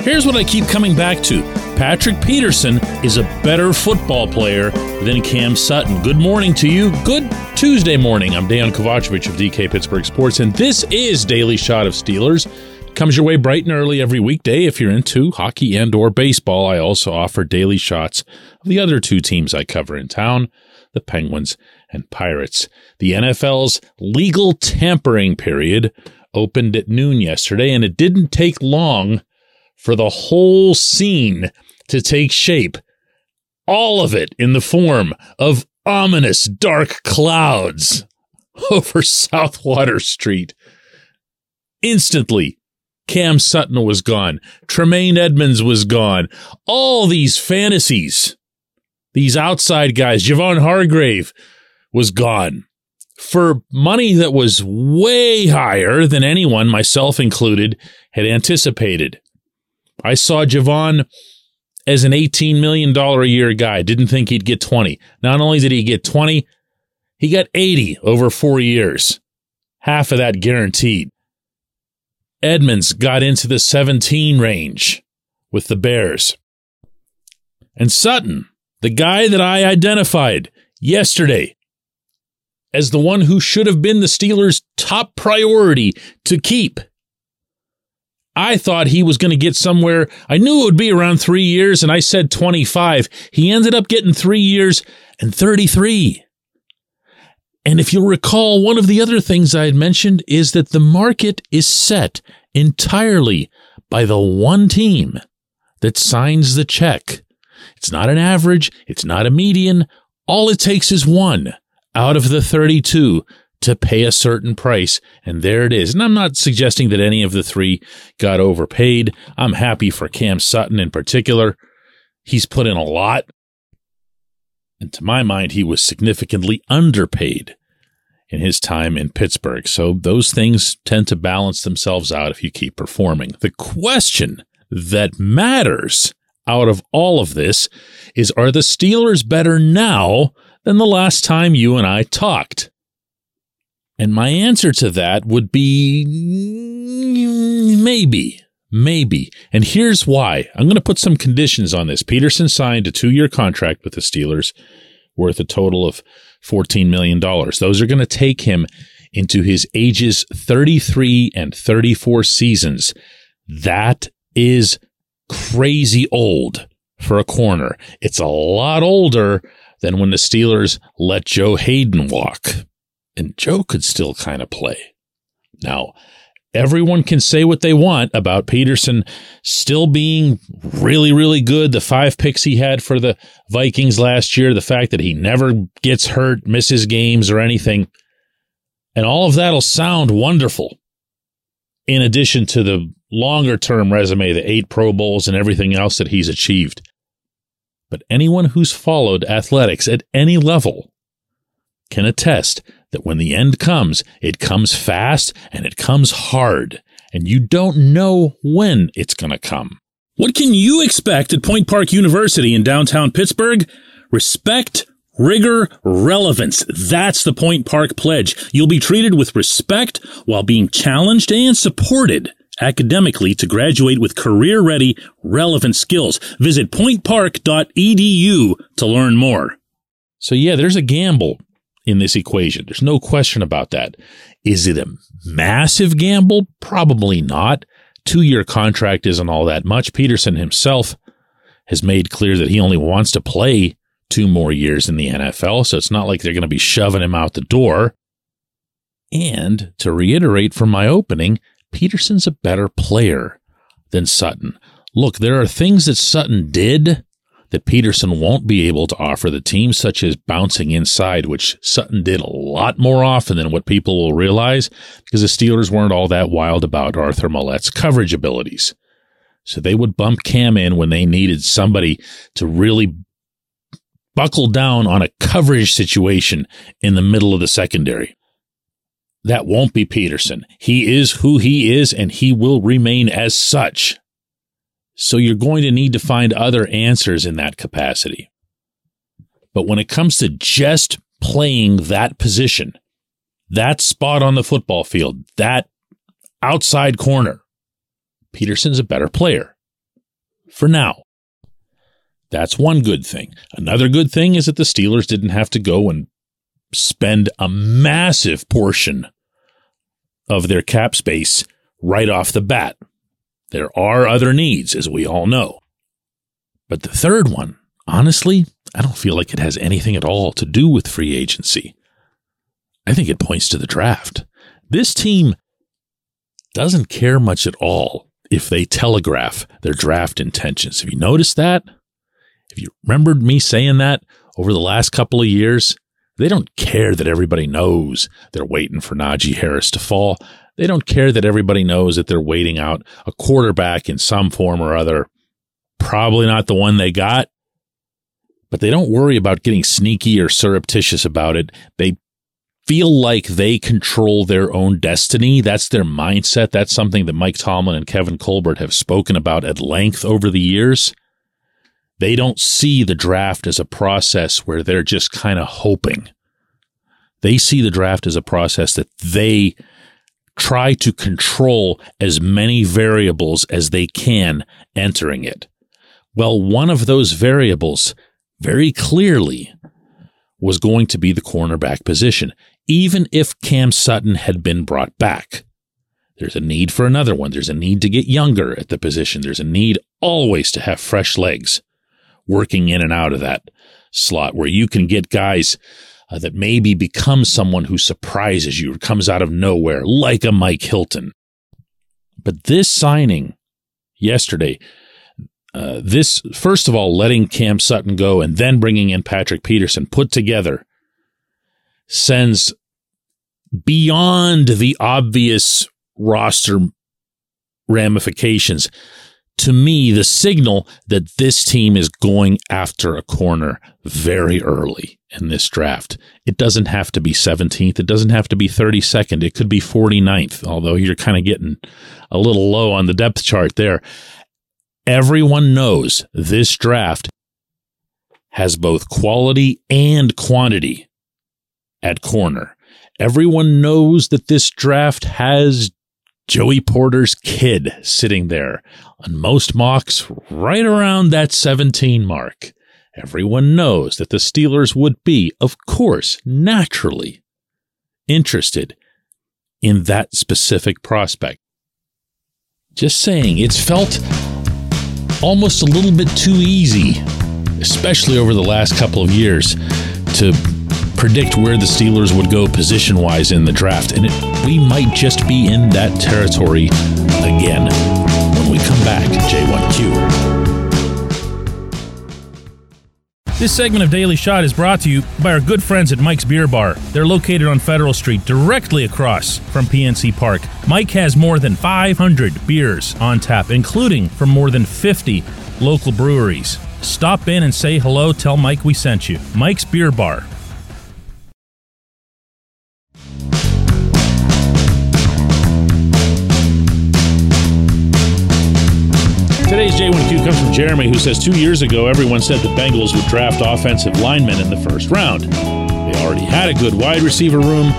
Here's what I keep coming back to Patrick Peterson is a better football player than Cam Sutton. Good morning to you. Good Tuesday morning. I'm Dejan Kovacevic of DK Pittsburgh Sports, and this is Daily Shot of Steelers. Comes your way bright and early every weekday if you're into hockey and or baseball. I also offer daily shots of the other two teams I cover in town, the Penguins and Pirates. The NFL's legal tampering period opened at noon yesterday, and it didn't take long for the whole scene to take shape. All of it in the form of ominous dark clouds over South Water Street. Instantly, Cam Sutton was gone. Tremaine Edmunds was gone. All these fantasies, these outside guys, Javon Hargrave was gone for money that was way higher than anyone, myself included, had anticipated. I saw Javon as an $18 million a year guy. Didn't think he'd get 20. Not only did he get 20, he got 80 over four years. Half of that guaranteed. Edmunds got into the 17 range with the Bears. And Sutton, the guy that I identified yesterday as the one who should have been the Steelers' top priority to keep, I thought he was going to get somewhere. I knew it would be around three years, and I said 25. He ended up getting three years and 33. And if you'll recall, one of the other things I had mentioned is that the market is set entirely by the one team that signs the check. It's not an average, it's not a median. All it takes is one out of the 32 to pay a certain price. And there it is. And I'm not suggesting that any of the three got overpaid. I'm happy for Cam Sutton in particular. He's put in a lot. And to my mind, he was significantly underpaid in his time in Pittsburgh. So those things tend to balance themselves out if you keep performing. The question that matters out of all of this is are the Steelers better now than the last time you and I talked? And my answer to that would be maybe, maybe. And here's why. I'm going to put some conditions on this. Peterson signed a two year contract with the Steelers worth a total of $14 million. Those are going to take him into his ages 33 and 34 seasons. That is crazy old for a corner. It's a lot older than when the Steelers let Joe Haden walk and Joe could still kind of play. Now, everyone can say what they want about Peterson still being really, really good. The five picks he had for the Vikings last year, the fact that he never gets hurt, misses games or anything. And all of that'll sound wonderful. In addition to the longer term resume, the eight Pro Bowls and everything else that he's achieved. But anyone who's followed athletics at any level can attest that when the end comes, it comes fast and it comes hard, and you don't know when it's going to come. What can you expect at Point Park University in downtown Pittsburgh? Respect, rigor, relevance. That's the Point Park pledge. You'll be treated with respect while being challenged and supported academically to graduate with career ready, relevant skills. Visit pointpark.edu to learn more. So yeah, there's a gamble in this equation. There's no question about that. Is it a massive gamble? Probably not. Two year contract isn't all that much. Peterson himself has made clear that he only wants to play two more years in the NFL, so it's not like they're going to be shoving him out the door. And to reiterate from my opening, Peterson's a better player than Sutton. Look, there are things that Sutton did that Peterson won't be able to offer the team, such as bouncing inside, which Sutton did a lot more often than what people will realize because the Steelers weren't all that wild about Arthur Maulet's coverage abilities. So they would bump Cam in when they needed somebody to really buckle down on a coverage situation in the middle of the secondary. That won't be Peterson. He is who he is, and he will remain as such. So you're going to need to find other answers in that capacity. But when it comes to just playing that position, that spot on the football field, that outside corner, Peterson's a better player. for now. That's one good thing. Another good thing is that the Steelers didn't have to go and spend a massive portion of their cap space right off the bat. There are other needs, as we all know. But the third one, honestly, I don't feel like it has anything at all to do with free agency. I think it points to the draft. This team doesn't care much at all if they telegraph their draft intentions. Have you noticed that? If you remembered me saying that over the last couple of years, they don't care that everybody knows they're waiting for Najee Harris to fall. They don't care that everybody knows that they're waiting out a quarterback in some form or other. Probably not the one they got, but they don't worry about getting sneaky or surreptitious about it. They feel like they control their own destiny. That's their mindset. That's something that Mike Tomlin and Kevin Colbert have spoken about at length over the years. They don't see the draft as a process where they're just kind of hoping. They see the draft as a process that they try to control as many variables as they can entering it. Well, one of those variables very clearly was going to be the cornerback position, even if Cam Sutton had been brought back. There's a need for another one. There's a need to get younger at the position. There's a need always to have fresh legs working in and out of that slot where you can get guys uh, that maybe becomes someone who surprises you or comes out of nowhere, like a Mike Hilton. But this signing yesterday, uh, this, first of all, letting Cam Sutton go and then bringing in Patrick Peterson put together sends beyond the obvious roster ramifications to me the signal that this team is going after a corner very early in this draft. It doesn't have to be 17th. It doesn't have to be 32nd. It could be 49th, although you're kind of getting a little low on the depth chart there. Everyone knows this draft has both quality and quantity at corner. Everyone knows that this draft has Joey Porter's kid sitting there on most mocks right around that 17 mark. Everyone knows that the Steelers would be, of course, naturally interested in that specific prospect. Just saying, it's felt almost a little bit too easy, especially over the last couple of years, to predict where the Steelers would go position wise in the draft. And it, we might just be in that territory again when we come back, J1Q. This segment of Daily Shot is brought to you by our good friends at Mike's Beer Bar. They're located on Federal Street, directly across from PNC Park. Mike has more than 500 beers on tap, including from more than 50 local breweries. Stop in and say hello. Tell Mike we sent you. Mike's Beer Bar, J1Q comes from Jeremy, who says two years ago everyone said the Bengals would draft offensive linemen in the first round. They already had a good wide receiver room,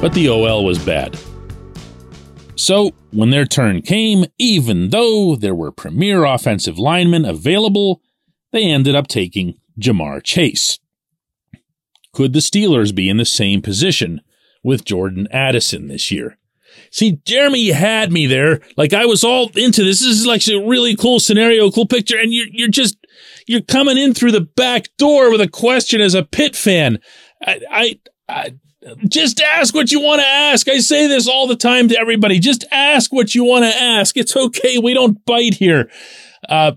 but the OL was bad. So, when their turn came, even though there were premier offensive linemen available, they ended up taking Ja'Marr Chase. Could the Steelers be in the same position with Jordan Addison this year? See, Jeremy, had me there. Like I was all into this. This is like a really cool scenario, cool picture. And you're, you're just, you're coming in through the back door with a question as a Pitt fan. I, I, I just ask what you want to ask. I say this all the time to everybody. Just ask what you want to ask. It's okay. We don't bite here. Uh,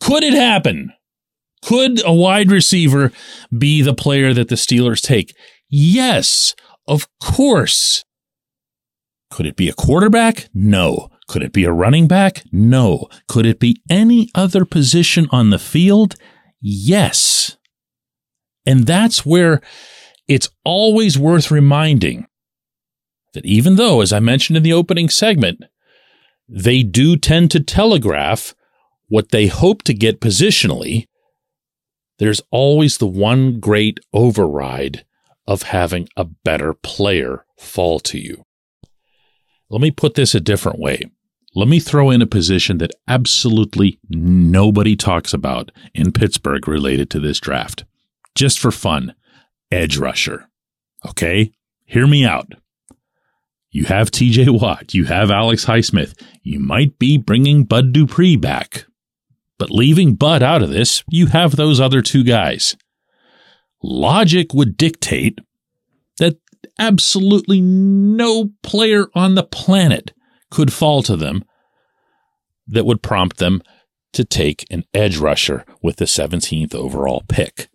could it happen? Could a wide receiver be the player that the Steelers take? Yes, of course. Could it be a quarterback? No. Could it be a running back? No. Could it be any other position on the field? Yes. And that's where it's always worth reminding that even though, as I mentioned in the opening segment, they do tend to telegraph what they hope to get positionally, there's always the one great override of having a better player fall to you. Let me put this a different way. let me throw in a position that absolutely nobody talks about in Pittsburgh related to this draft. Just for fun, edge rusher. Okay? Hear me out. You have TJ Watt, you have Alex Highsmith, you might be bringing Bud Dupree back. But leaving Bud out of this, you have those other two guys. Logic would dictate absolutely no player on the planet could fall to them that would prompt them to take an edge rusher with the 17th overall pick.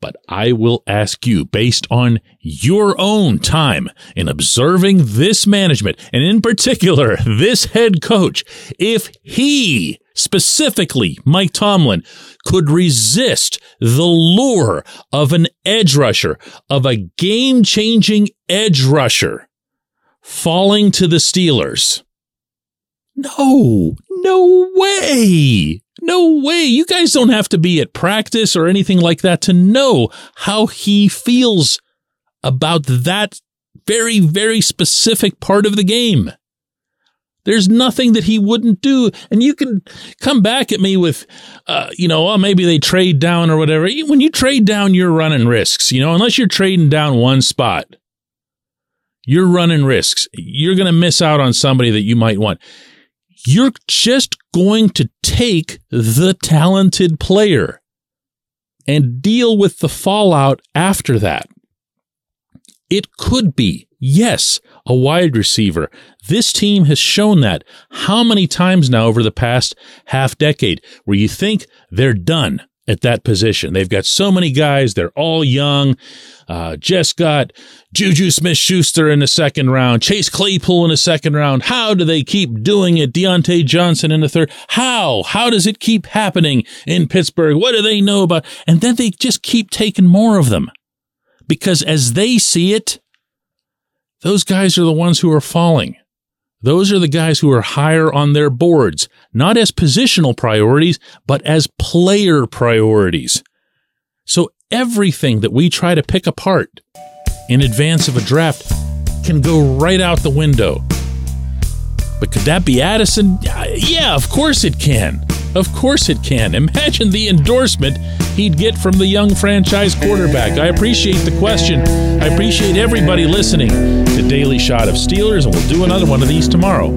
But I will ask you, based on your own time in observing this management, and in particular, this head coach, if he, specifically Mike Tomlin, could resist the lure of an edge rusher, of a game changing edge rusher falling to the Steelers. No, no way. No way. You guys don't have to be at practice or anything like that to know how he feels about that very, very specific part of the game. There's nothing that he wouldn't do. And you can come back at me with, uh, you know, oh, maybe they trade down or whatever. When you trade down, you're running risks, you know, unless you're trading down one spot. You're running risks. You're going to miss out on somebody that you might want. You're just going to take the talented player and deal with the fallout after that. It could be, yes, a wide receiver. This team has shown that how many times now over the past half decade where you think they're done at that position. They've got so many guys. They're all young. Uh, just got Juju Smith Schuster in the second round, Chase Claypool in the second round. How do they keep doing it? Diontae Johnson in the third. How? How does it keep happening in Pittsburgh? What do they know about? And then they just keep taking more of them because as they see it, those guys are the ones who are falling. Those are the guys who are higher on their boards, not as positional priorities, but as player priorities. So everything that we try to pick apart in advance of a draft can go right out the window. But could that be Addison? Yeah, of course it can. Of course it can. Imagine the endorsement he'd get from the young franchise quarterback. I appreciate the question. I appreciate everybody listening to Daily Shot of Steelers, and we'll do another one of these tomorrow.